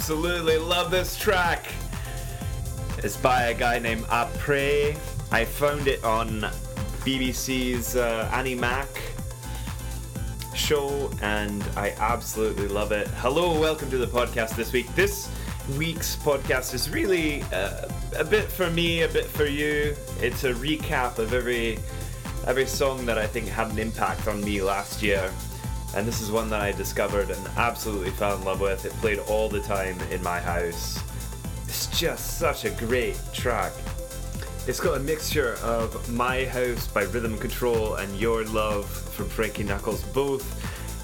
absolutely love this track. It's by a guy named Apres. I found it on BBC's uh, Annie Mac show and I absolutely love it. Hello, welcome to the podcast this week. This week's podcast is really uh, a bit for me, a bit for you. It's a recap of every every song that I think had an impact on me last year and this is one that I discovered and absolutely fell in love with. It played all the time in my house. It's just such a great track. It's got a mixture of My House by Rhythm Control and Your Love from Frankie Knuckles, both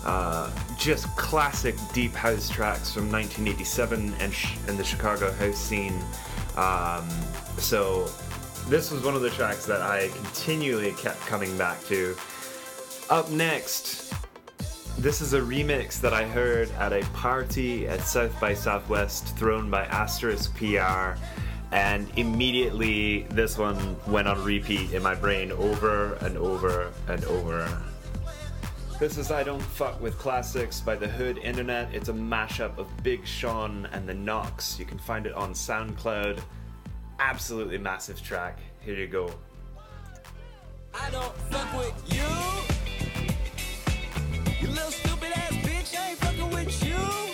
uh, just classic deep house tracks from 1987 and, sh- and the Chicago house scene. Um, so, this was one of the tracks that I continually kept coming back to. Up next, this is a remix that I heard at a party at South by Southwest thrown by Asterisk PR, and immediately this one went on repeat in my brain over and over and over. This is I Don't Fuck with Classics by The Hood Internet. It's a mashup of Big Sean and The Knocks. You can find it on SoundCloud. Absolutely massive track. Here you go. I don't fuck with you. You little stupid ass bitch, I ain't fucking with you. You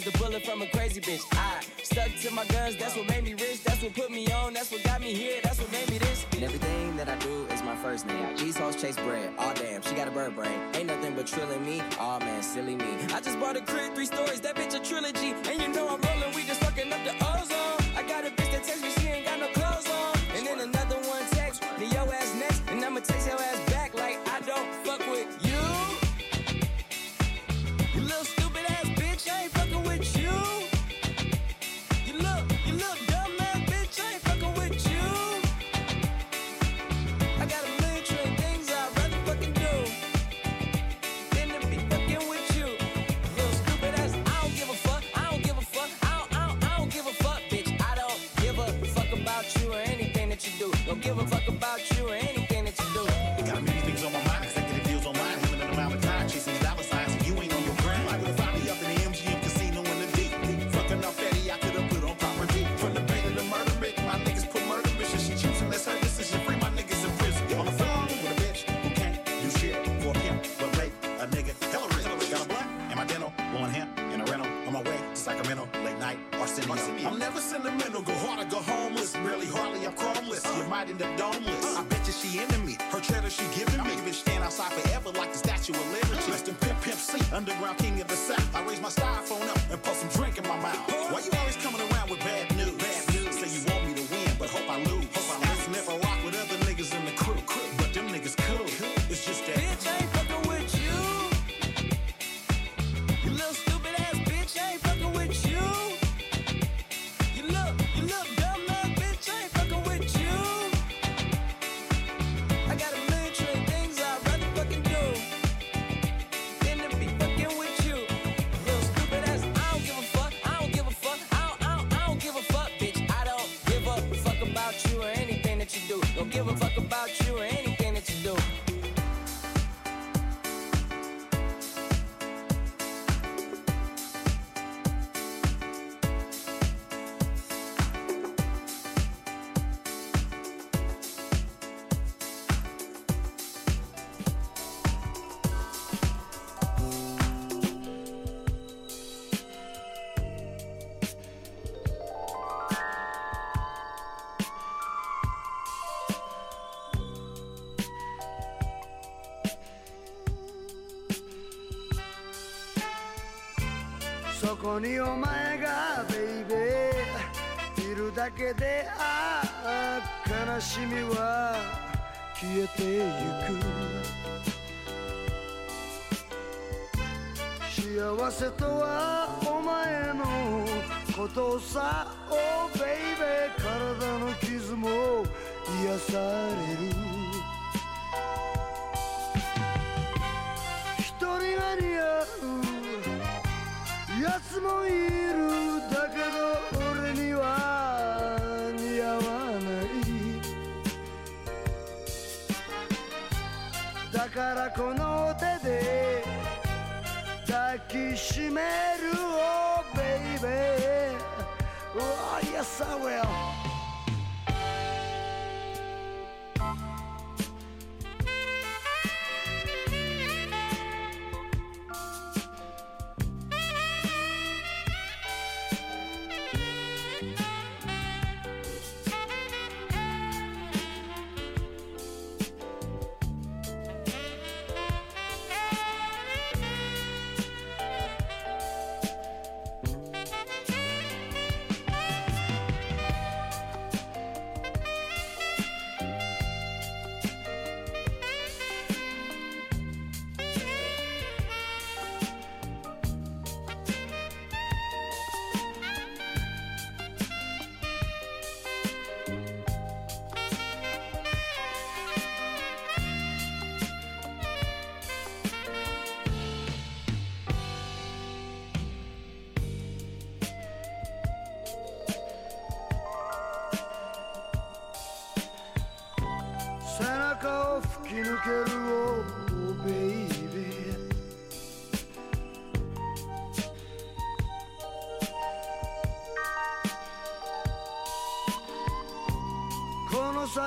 dodged a bullet from a crazy bitch. I stuck to my guns, that's what made me rich. That's what put me on, that's what got me here, that's what made me this. And everything that I do is my first name. These hoes chase bread, all oh, damn, she got a bird brain. Ain't nothing but trilling me, oh, man, silly me. I just bought a crib, three stories, that bitch a trilogy. And you know I'm rolling, we just fucking up the ozone. about you anyway. I raise my にお前がベイベーいるだけでああ悲しみは消えてゆく。幸せとはお前のことさ。をベイベー体の傷も癒される。いるだけど俺には似合わない。だからこの手で抱きしめるおベイベーお Oh yes I will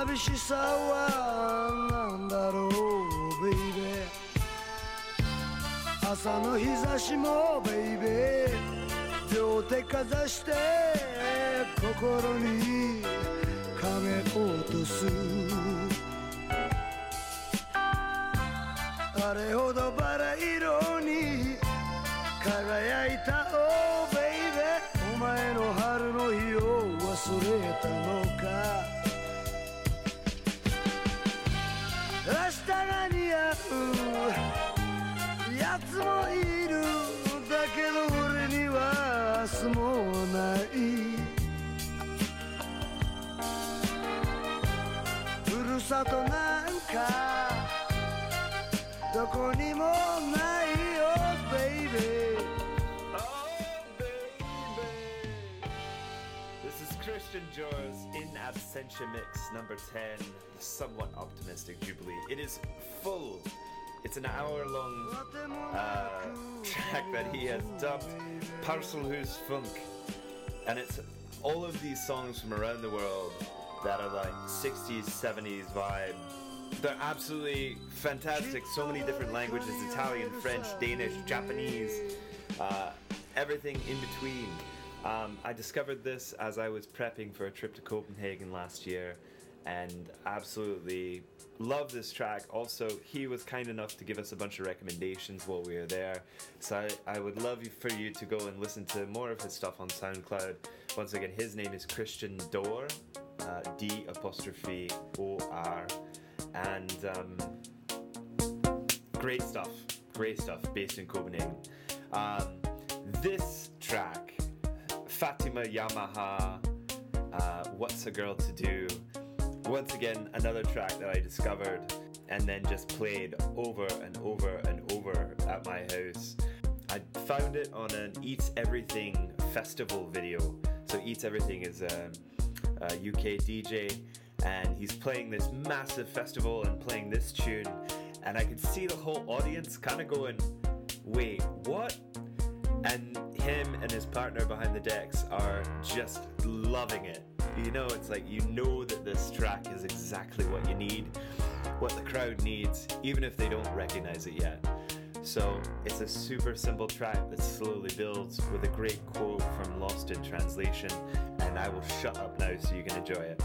寂しさは何だろうベイベー朝の日差しもベイベー両手かざして心に亀落とす。あれほどバラ色に輝いたお、ベイベーお前の春の日を忘れたの。In Absentia Mix number 10, the somewhat optimistic Jubilee. It is full. It's an hour long uh, track that he has dubbed Parcel Parcelhus Funk. And it's all of these songs from around the world that are like 60s, 70s vibe. They're absolutely fantastic. So many different languages Italian, French, Danish, Japanese, uh, everything in between. Um, I discovered this as I was prepping for a trip to Copenhagen last year and absolutely love this track. Also, he was kind enough to give us a bunch of recommendations while we were there. So I, I would love for you to go and listen to more of his stuff on SoundCloud. Once again, his name is Christian D'Or, uh, D apostrophe O R, and um, great stuff. Great stuff based in Copenhagen. Um, this track, Fatima Yamaha, uh, What's a Girl to Do? Once again, another track that I discovered and then just played over and over and over at my house. I found it on an Eats Everything festival video. So Eats Everything is a, a UK DJ and he's playing this massive festival and playing this tune and I could see the whole audience kind of going, "Wait, what?" and him and his partner behind the decks are just loving it. You know, it's like you know that this track is exactly what you need, what the crowd needs, even if they don't recognize it yet. So it's a super simple track that slowly builds with a great quote from Lost in Translation, and I will shut up now so you can enjoy it.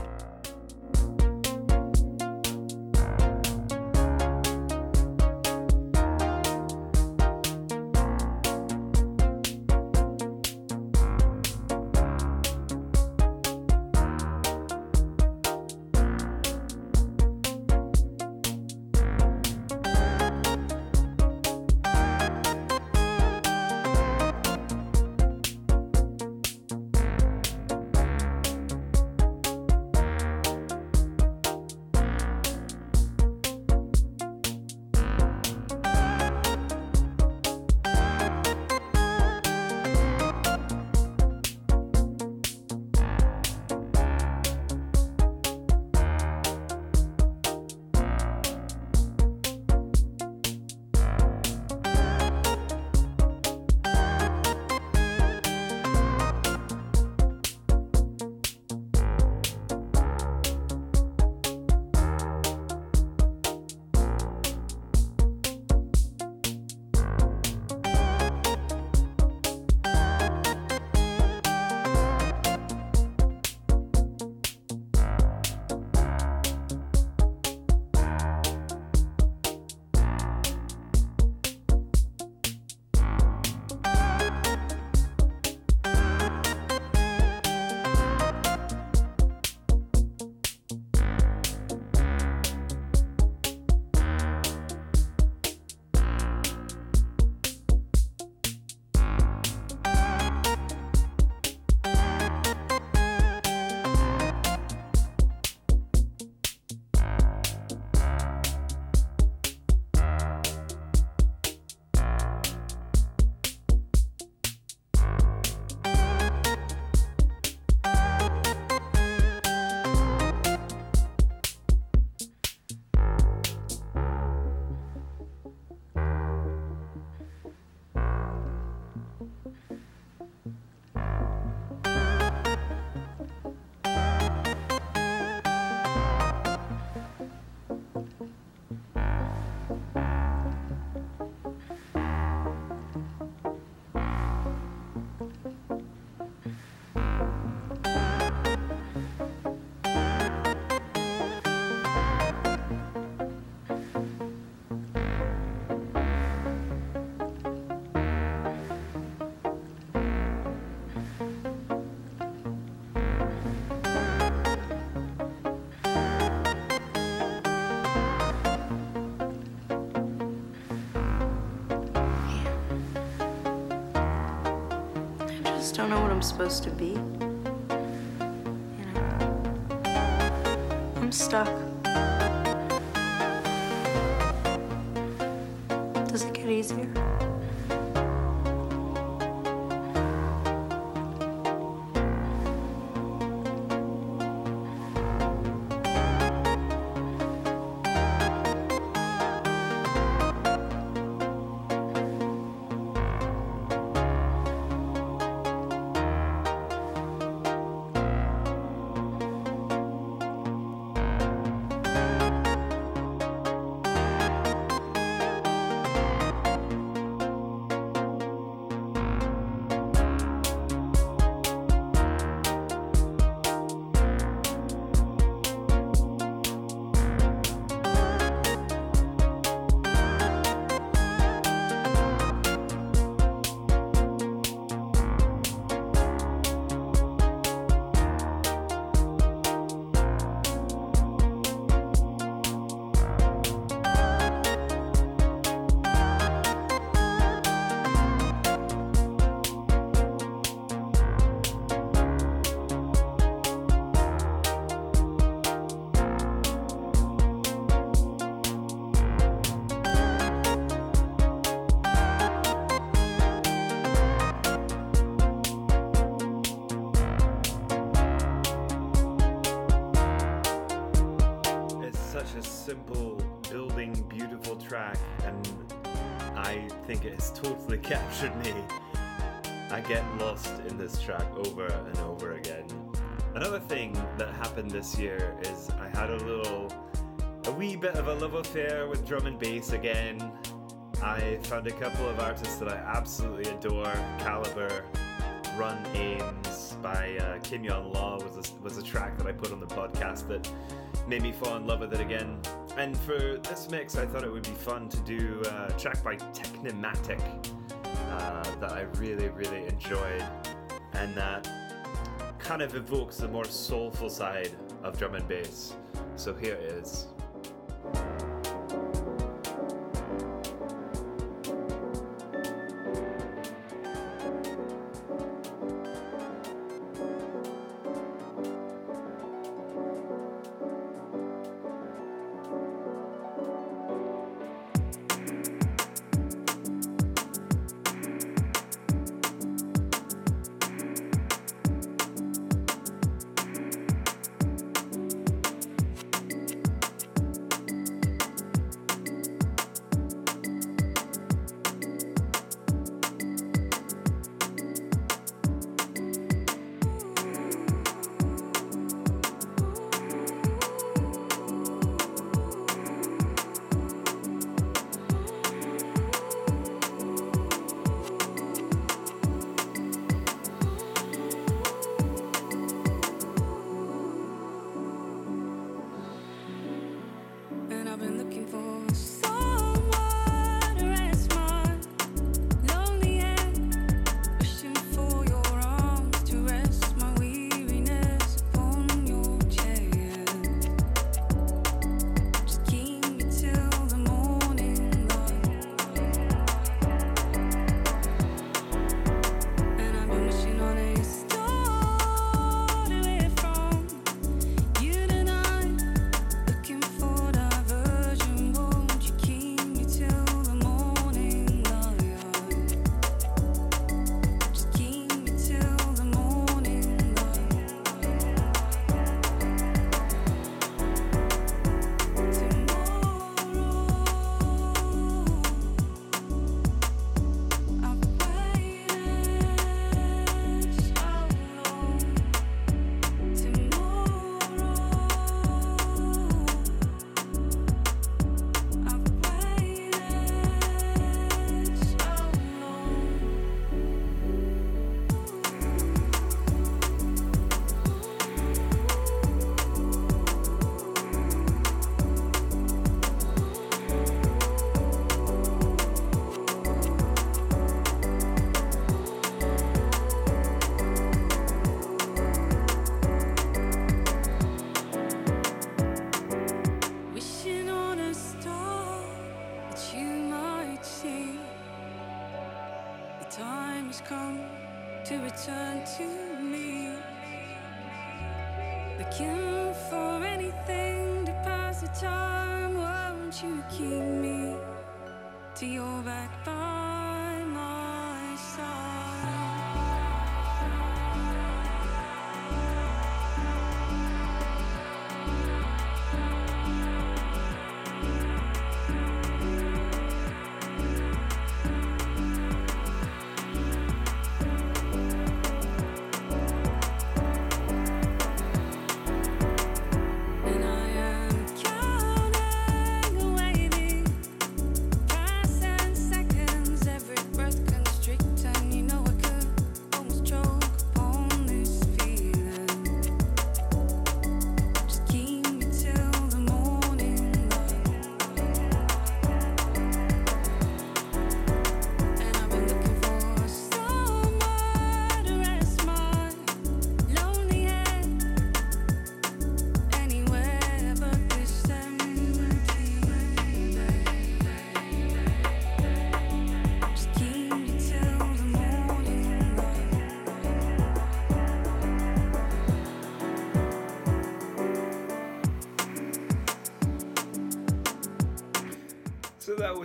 I'm supposed to be. You know, I'm stuck. Think it has totally captured me. I get lost in this track over and over again. Another thing that happened this year is I had a little, a wee bit of a love affair with drum and bass again. I found a couple of artists that I absolutely adore. Calibre, Run Ames by uh, Kenyon Law was a, was a track that I put on the podcast that made me fall in love with it again. And for this mix, I thought it would be fun to do a track by Technimatic uh, that I really, really enjoyed, and that kind of evokes the more soulful side of drum and bass. So here it is.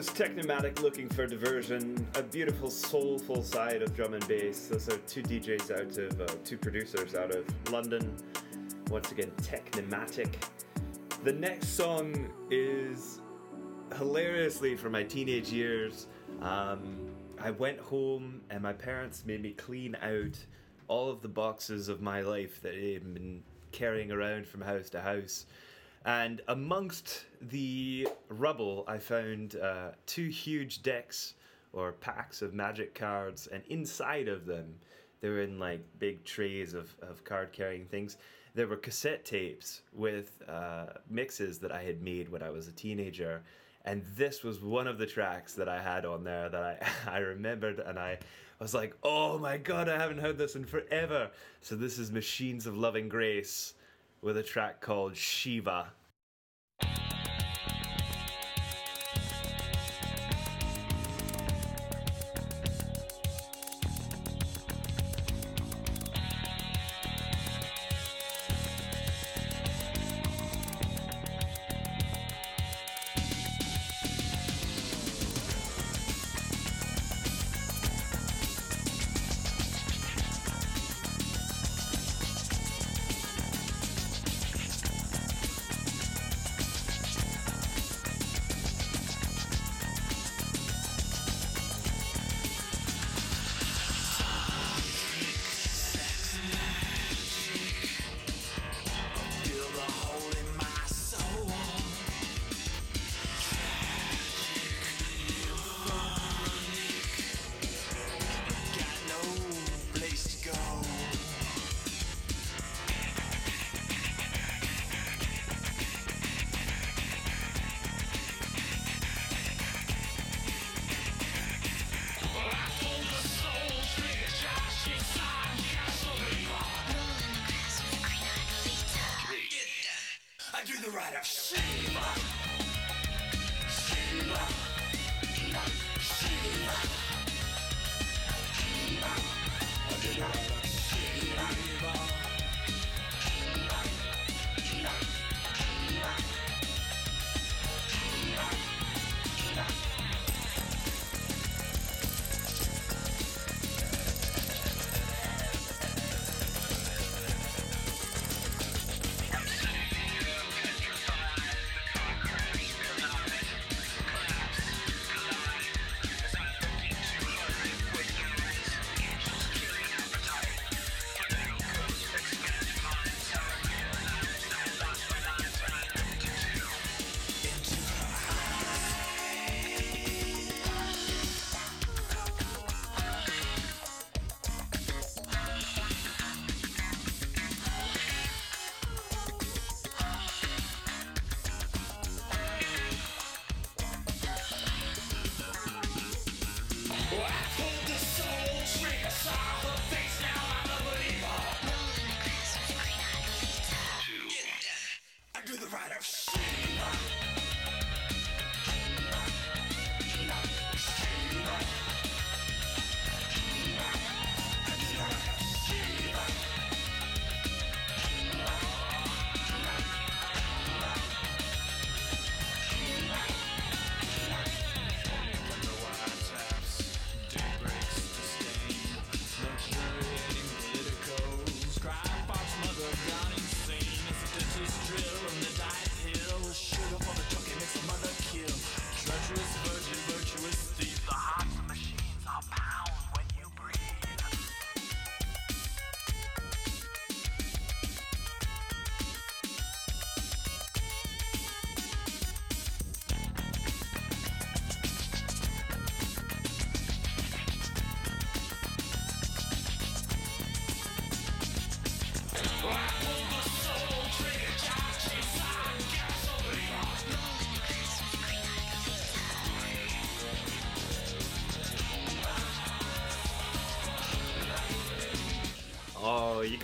Was Technimatic looking for diversion, a beautiful soulful side of drum and bass. Those are two DJs out of, uh, two producers out of London. Once again, Technimatic. The next song is hilariously from my teenage years. Um, I went home and my parents made me clean out all of the boxes of my life that I had been carrying around from house to house. And amongst the rubble, I found uh, two huge decks or packs of magic cards, and inside of them, they were in like big trays of, of card carrying things. There were cassette tapes with uh, mixes that I had made when I was a teenager. And this was one of the tracks that I had on there that I, I remembered, and I was like, oh my god, I haven't heard this in forever. So, this is Machines of Loving Grace with a track called Shiva.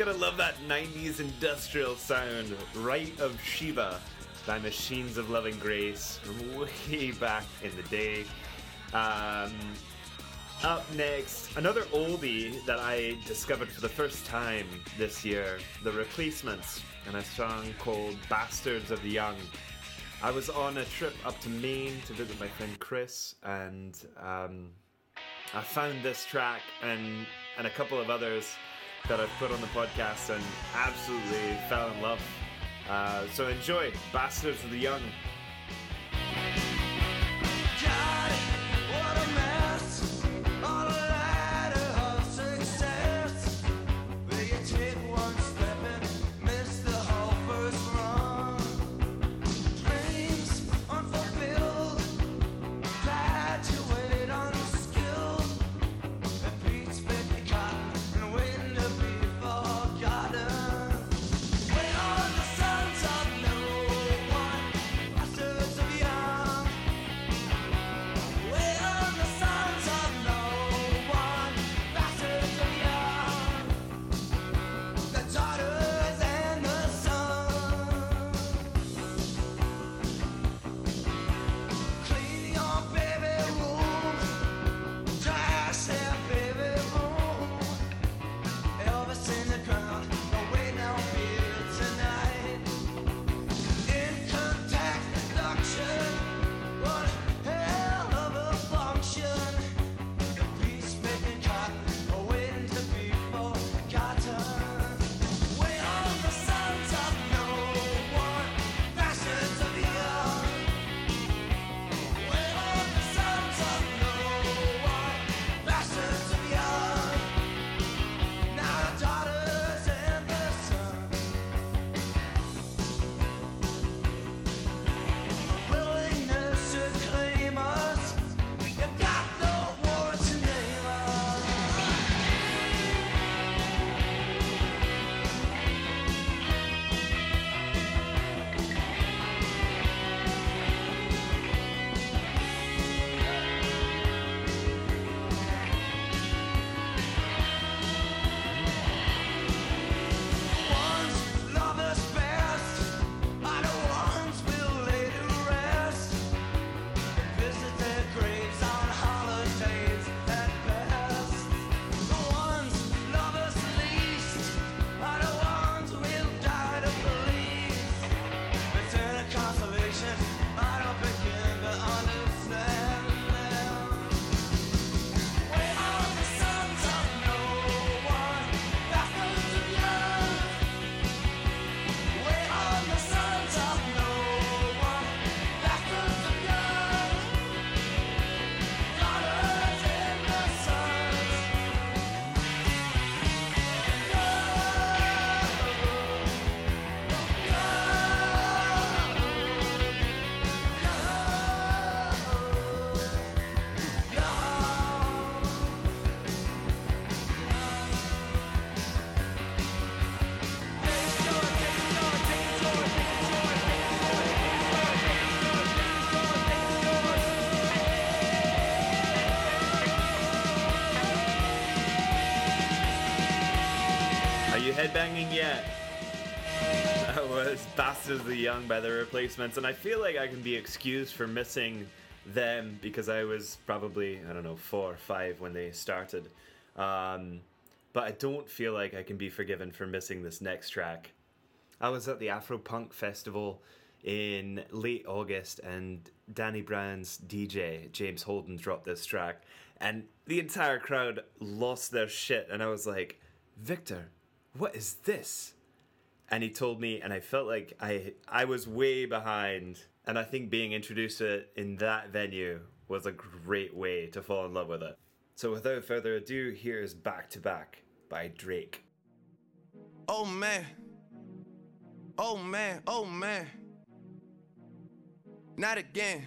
Gotta love that 90s industrial sound. Rite of Shiva by Machines of Loving Grace from way back in the day. Um, up next, another oldie that I discovered for the first time this year The Replacements, and a song called Bastards of the Young. I was on a trip up to Maine to visit my friend Chris, and um, I found this track and and a couple of others that I've put on the podcast and absolutely fell in love. Uh, so enjoy Bastards of the Young. Headbanging yet? That was Bastards of the Young by the Replacements, and I feel like I can be excused for missing them because I was probably, I don't know, four or five when they started. Um, but I don't feel like I can be forgiven for missing this next track. I was at the Afro Punk Festival in late August, and Danny Brown's DJ, James Holden, dropped this track, and the entire crowd lost their shit. And I was like, Victor, what is this? And he told me, and I felt like I I was way behind. And I think being introduced to it in that venue was a great way to fall in love with it. So without further ado, here's Back to Back by Drake. Oh man. Oh man, oh man. Not again.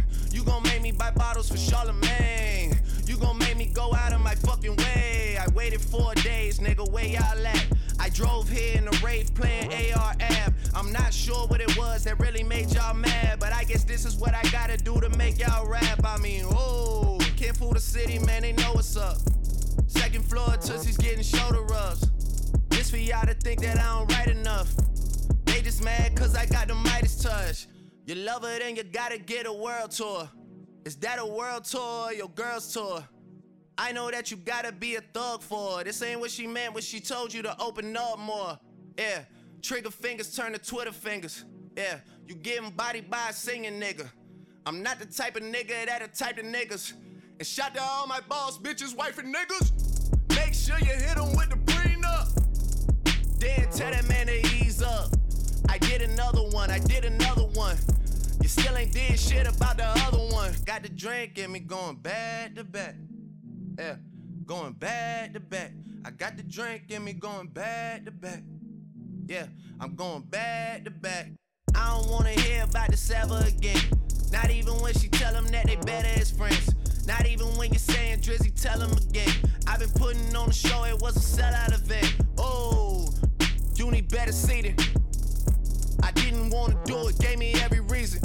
Me buy bottles for Charlemagne. You gon' make me go out of my fucking way. I waited four days, nigga, where y'all at? I drove here in a Wraith playing AR-AB. I'm not sure what it was that really made y'all mad, but I guess this is what I gotta do to make y'all rap. I mean, oh, can't fool the city, man, they know what's up. Second floor, Tootsie's getting shoulder rubs. This for y'all to think that I don't write enough. They just mad cause I got the Midas touch. You love her, then you gotta get a world tour. Is that a world tour or your girl's tour? I know that you gotta be a thug for her. This ain't what she meant when she told you to open up more. Yeah, trigger fingers turn to Twitter fingers. Yeah, you getting body by a singing nigga. I'm not the type of nigga that a type of niggas. And shout to all my boss bitches, wife and niggas. Make sure you hit them with the prenup. Then tell that man to ease up. I did another one, I did another one. You still ain't did shit about the other one. Got the drink in me going back to back. Yeah, going back to back. I got the drink in me going back to back. Yeah, I'm going back to back. I don't wanna hear about the sever again. Not even when she tell them that they better as friends. Not even when you're saying Drizzy, tell them again. I've been putting on the show, it was a sellout event. Oh, you need better seating. I didn't wanna do it, gave me every reason.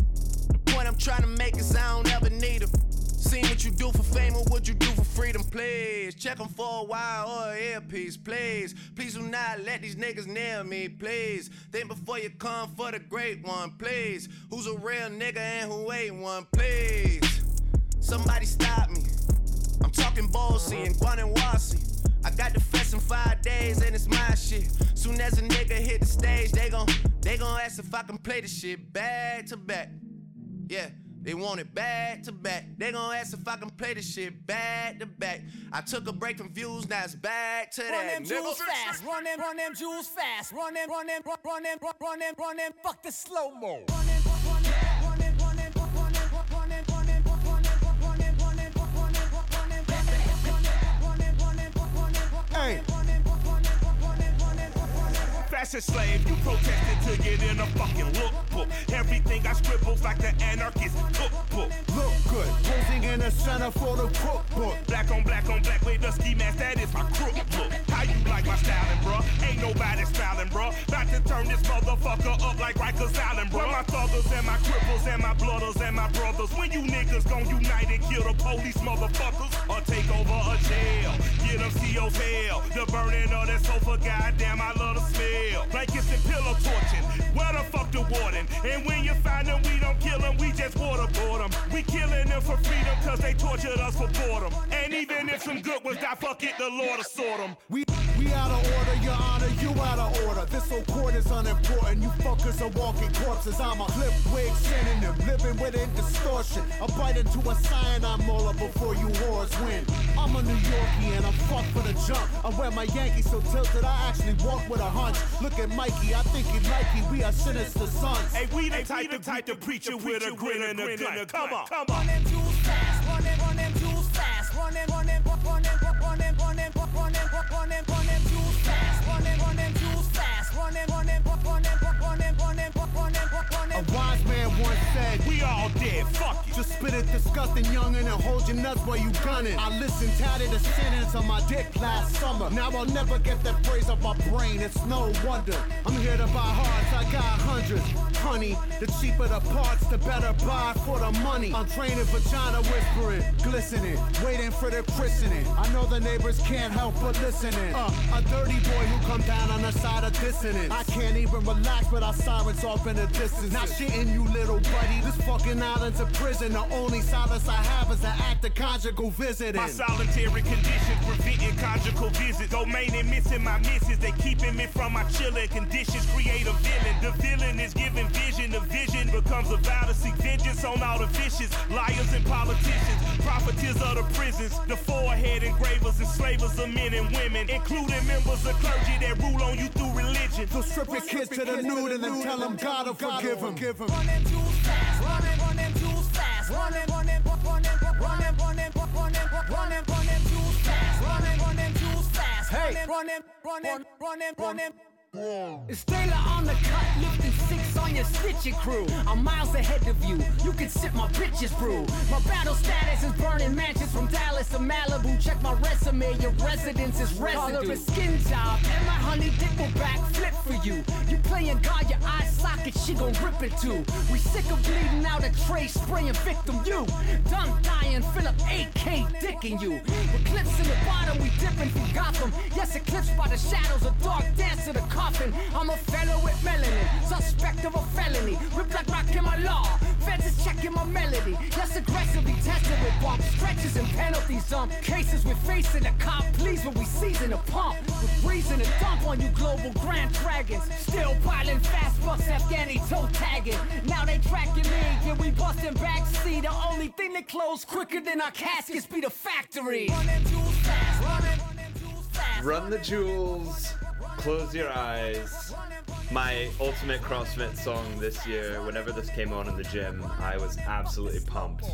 The point I'm trying to make is I don't ever need them. Seen what you do for fame or what you do for freedom, please. Check them for a while oh, or an earpiece, please. Please do not let these niggas nail me, please. Think before you come for the great one, please. Who's a real nigga and who ain't one, please. Somebody stop me. I'm talking Ballsy and Guanawasi. I got the fest in five days and it's my shit. Soon as a nigga hit the stage, they gon' they gon' ask if I can play the shit back to back. Yeah, they want it back to back. They gon' ask if I can play the shit back to back. I took a break from views, now it's back to Run that. them jewels fast, run them, run them jewels fast, run them, run them, run run them, run run them, run them, fuck the slow mo. Run them, Fashion slave, you protested to get in a fucking lookbook. Everything I scribbled like the anarchist cookbook. Look good, posing in the center for the cookbook. Black on black on black with the ski mask, that is my crook look. Like my styling, bruh? Ain't nobody styling, bruh. About to turn this motherfucker up like Rikers Island, bruh. My thuggers and my cripples and my blooders and my brothers. When you niggas gon' unite and kill the police, motherfuckers, or take over a jail. Get them CO's hell. The burning of that sofa, goddamn, I love the smell. Blankets and pillow torching. Where the fuck the warden? And when you find them, we don't kill them, we just waterboard them. We killing them for freedom, cause they tortured us for boredom. And even if some good ones die, fuck it, the Lord will sort them. We we out of order, your honor, you out of order. This whole court is unimportant. You fuckers are walking corpses. I'm a clip wig synonym, living within distortion. I bite into a cyanide molar before you wars win. I'm a New Yorkie and I'm fucked for the jump. I wear my Yankees so tilted, I actually walk with a hunch. Look at Mikey, I think he like. We are sinister sons. Hey, we the type, the type to preach it with a grin and a grin. Come on, come Run on. them jewels fast, run them, run them jewels fast, run them, run them, run them, dead, fuck you. Just spit it disgusting youngin' and hold your nuts while you gunning. I listened tatted the sentence on my dick last summer. Now I'll never get that phrase off my brain, it's no wonder. I'm here to buy I got hundreds. Honey, the cheaper the parts, the better buy for the money. I'm training vagina whispering, glistening, waiting for the christening. I know the neighbors can't help but listening. Uh, a dirty boy who come down on the side of dissonance. I can't even relax without sirens off in the distance. Not shitting you, little buddy. This fucking island's a prison. The only silence I have is an act of conjugal visiting. My solitary conditions preventing conjugal visits. Domain and missing my misses. They keeping me from my chilling conditions. Create a villain. The villain is giving vision. The vision becomes a vow to seek vengeance on all the vicious liars and politicians. Profiteers of the prisons. The forehead engravers, enslavers of men and women, including members of clergy that rule on you through religion. So strip your kids to the nude and then tell them God will forgive them. Give 'em. Run them jewels fast, run them, run jewels fast, run them, run them, run them, run them, run them, run them, run them, run them jewels fast, run them, run jewels fast. Hey, run them, run them, Taylor on the cut, lifting six on your stitching crew. I'm miles ahead of you. You can sip my bitches brew. My battle status is burning mansions from Dallas to Malibu. Check my resume, your residence is residue. Color is skin job, and my honey dick will backflip for you. You playing God, your eye socket, she gon' rip it too. We sick of bleeding out a tray, spraying victim you. Done dying, Philip AK dicking you. Eclipse in the bottom, we dipping from Gotham. Yes, eclipsed by the shadows, a dark dance to the coffin. I'm a fellow with melanin, suspect of a felony. Whip like rock in my law. Feds is checking my melody. Yes, aggressively tested with stretches and penalties. Some cases we're facing the cop, please, when we season a pump. With reason to dump on you global grand dragons. Still piling fast bucks, Afghani toe tagging. Now they tracking me, yeah, we busting back. See, the only thing that close quicker than our caskets be the factory. Run them jewels fast, run them, run them jewels fast. Run the jewels, close your eyes. My ultimate CrossFit song this year, whenever this came on in the gym, I was absolutely pumped.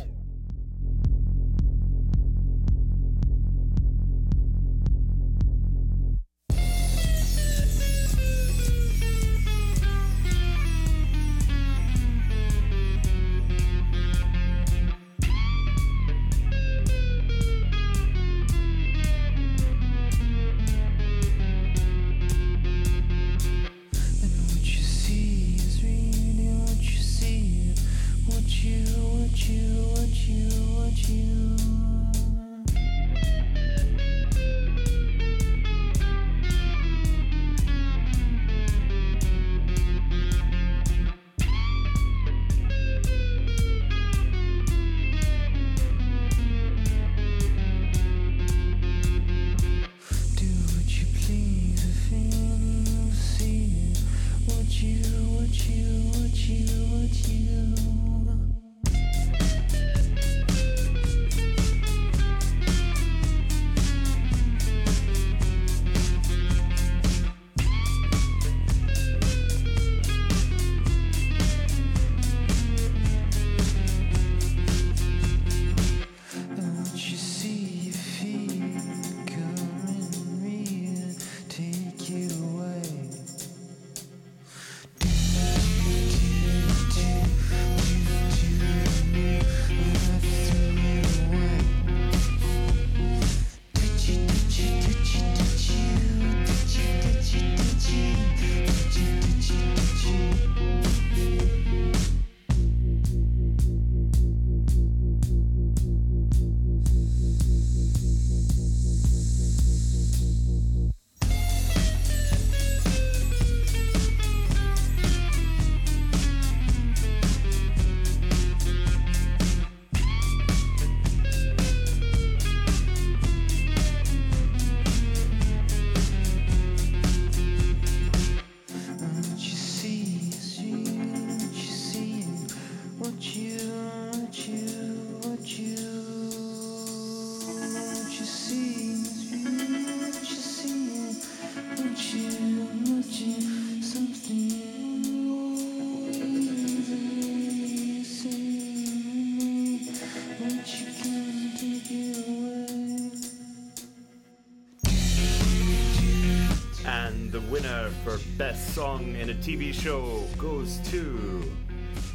Song in a TV Show goes to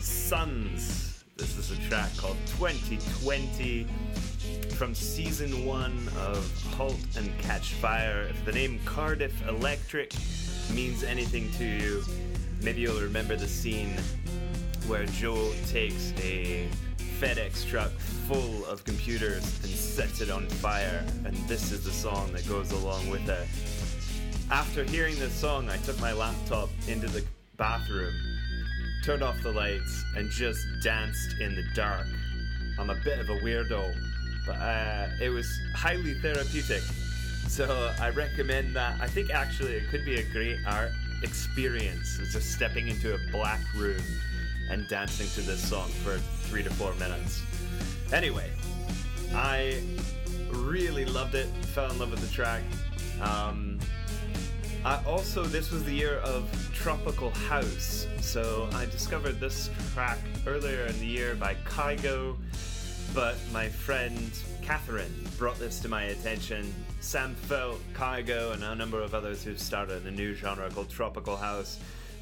Suuns. This is a track called 2020 from season one of Halt and Catch Fire. If the name Cardiff Electric means anything to you, maybe you'll remember the scene where Joe takes a FedEx truck full of computers and sets it on fire, and this is the song that goes along with it. After hearing this song, I took my laptop into the bathroom, turned off the lights, and just danced in the dark. I'm a bit of a weirdo, but uh, it was highly therapeutic. So I recommend that. I think actually it could be a great art experience. It's just stepping into a black room and dancing to this song for three to four minutes. Anyway, I really loved it. Fell in love with the track. Um, I also, this was the year of tropical house, so I discovered this track earlier in the year by Kygo, but my friend Catherine brought this to my attention. Sam Feldt, Kygo, and a number of others who've started a new genre called Tropical House.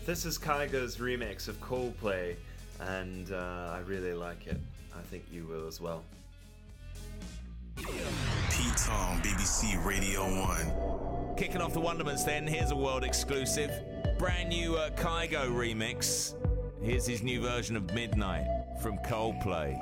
This is Kygo's remix of Coldplay, and uh, I really like it. I think you will as well. Pete Tong, BBC Radio 1. Kicking off the Wonderments then, here's a world exclusive. Brand new uh, Kygo remix. Here's his new version of Midnight from Coldplay.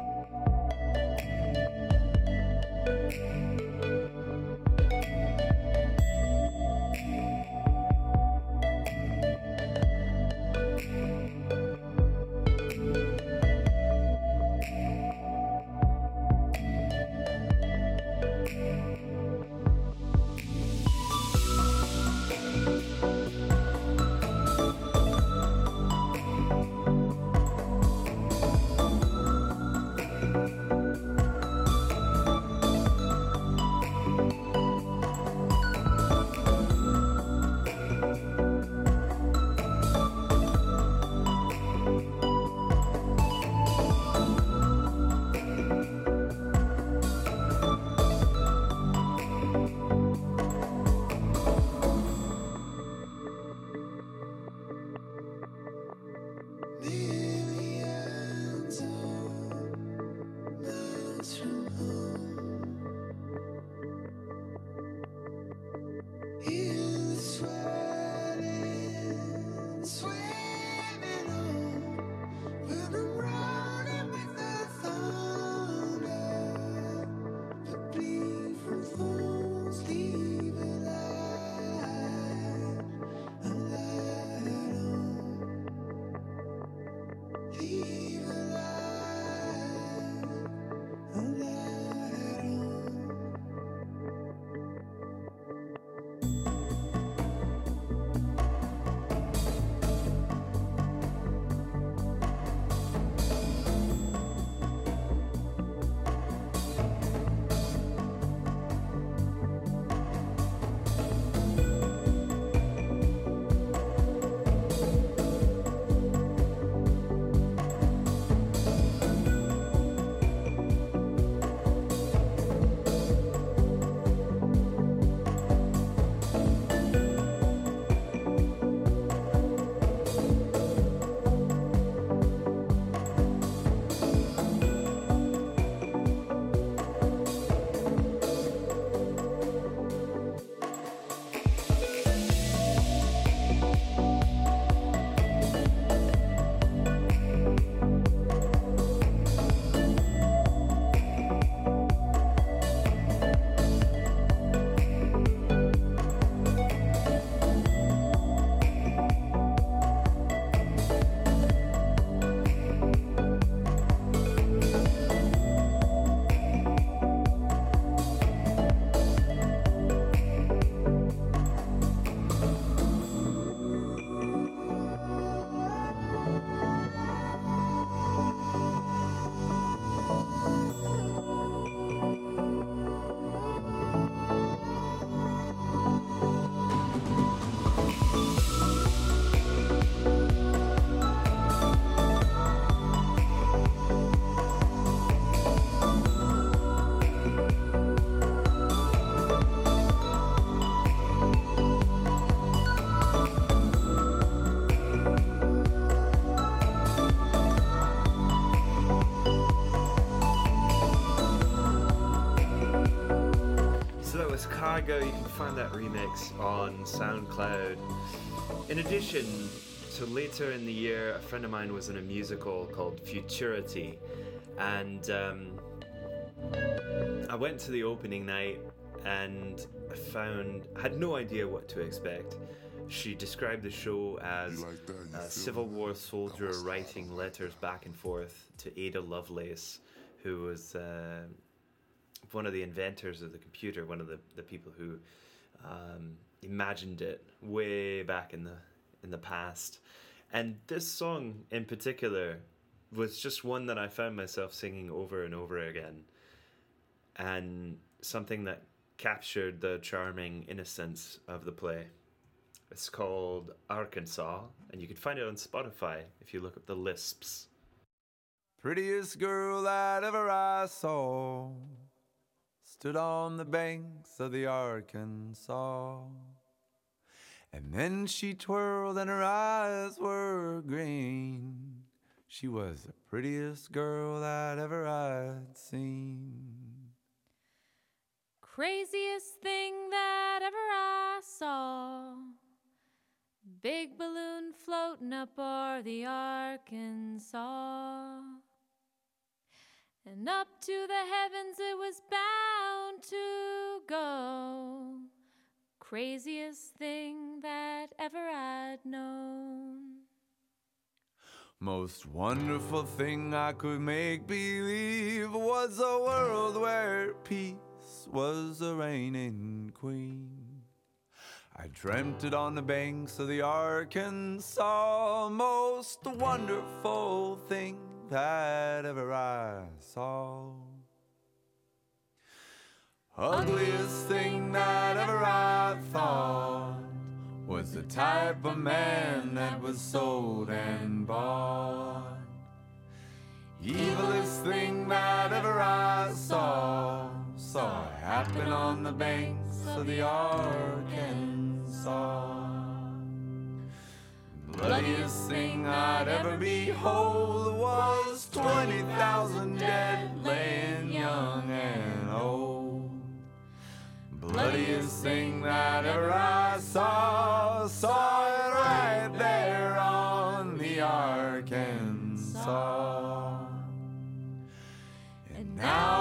Cargo. You can find that remix on SoundCloud. In addition, so later in the year, a friend of mine was in a musical called Futurity, and um, I went to the opening night and I found I had no idea what to expect. She described the show as a Civil War soldier writing letters back and forth to Ada Lovelace, who was uh, one of the inventors of the computer, one of the, the people who um, imagined it way back in the in the past. And this song in particular was just one that I found myself singing over and over again, and something that captured the charming innocence of the play. It's called Arkansas, and you can find it on Spotify if you look up the lisps. prettiest girl that ever I saw stood on the banks of the Arkansas. And then she twirled and her eyes were green. She was the prettiest girl that ever I'd seen. Craziest thing that ever I saw. Big balloon floating up o'er the Arkansas. And up to the heavens it was bound to go. Craziest thing that ever I'd known. Most wonderful thing I could make believe was a world where peace was a reigning queen. I dreamt it on the banks of the Arkansas, most wonderful thing that ever I saw. Ugliest thing that ever I thought was the type of man that was sold and bought. Evilest thing that ever I saw, saw happen on the banks of the Arkansas. Bloodiest thing I'd ever behold was 20,000 dead laying young and old. Bloodiest thing that ever I saw, saw it right there on the Arkansas. And now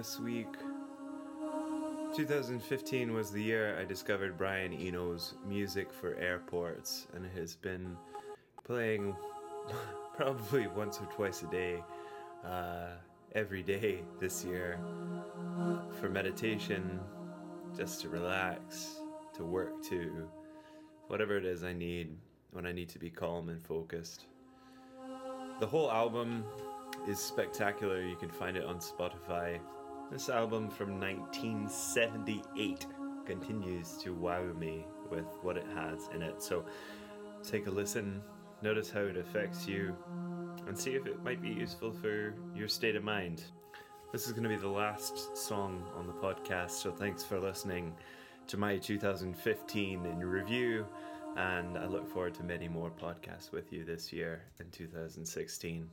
this week, 2015 was the year I discovered Brian Eno's music for airports, and it has been playing probably once or twice a day, uh, every day this year, for meditation, just to relax, to work to, whatever it is I need when I need to be calm and focused. The whole album is spectacular. You can find it on Spotify. This album from 1978 continues to wow me with what it has in it. So take a listen, notice how it affects you, and see if it might be useful for your state of mind. This is going to be the last song on the podcast, so thanks for listening to my 2015 in review, and I look forward to many more podcasts with you this year in 2016.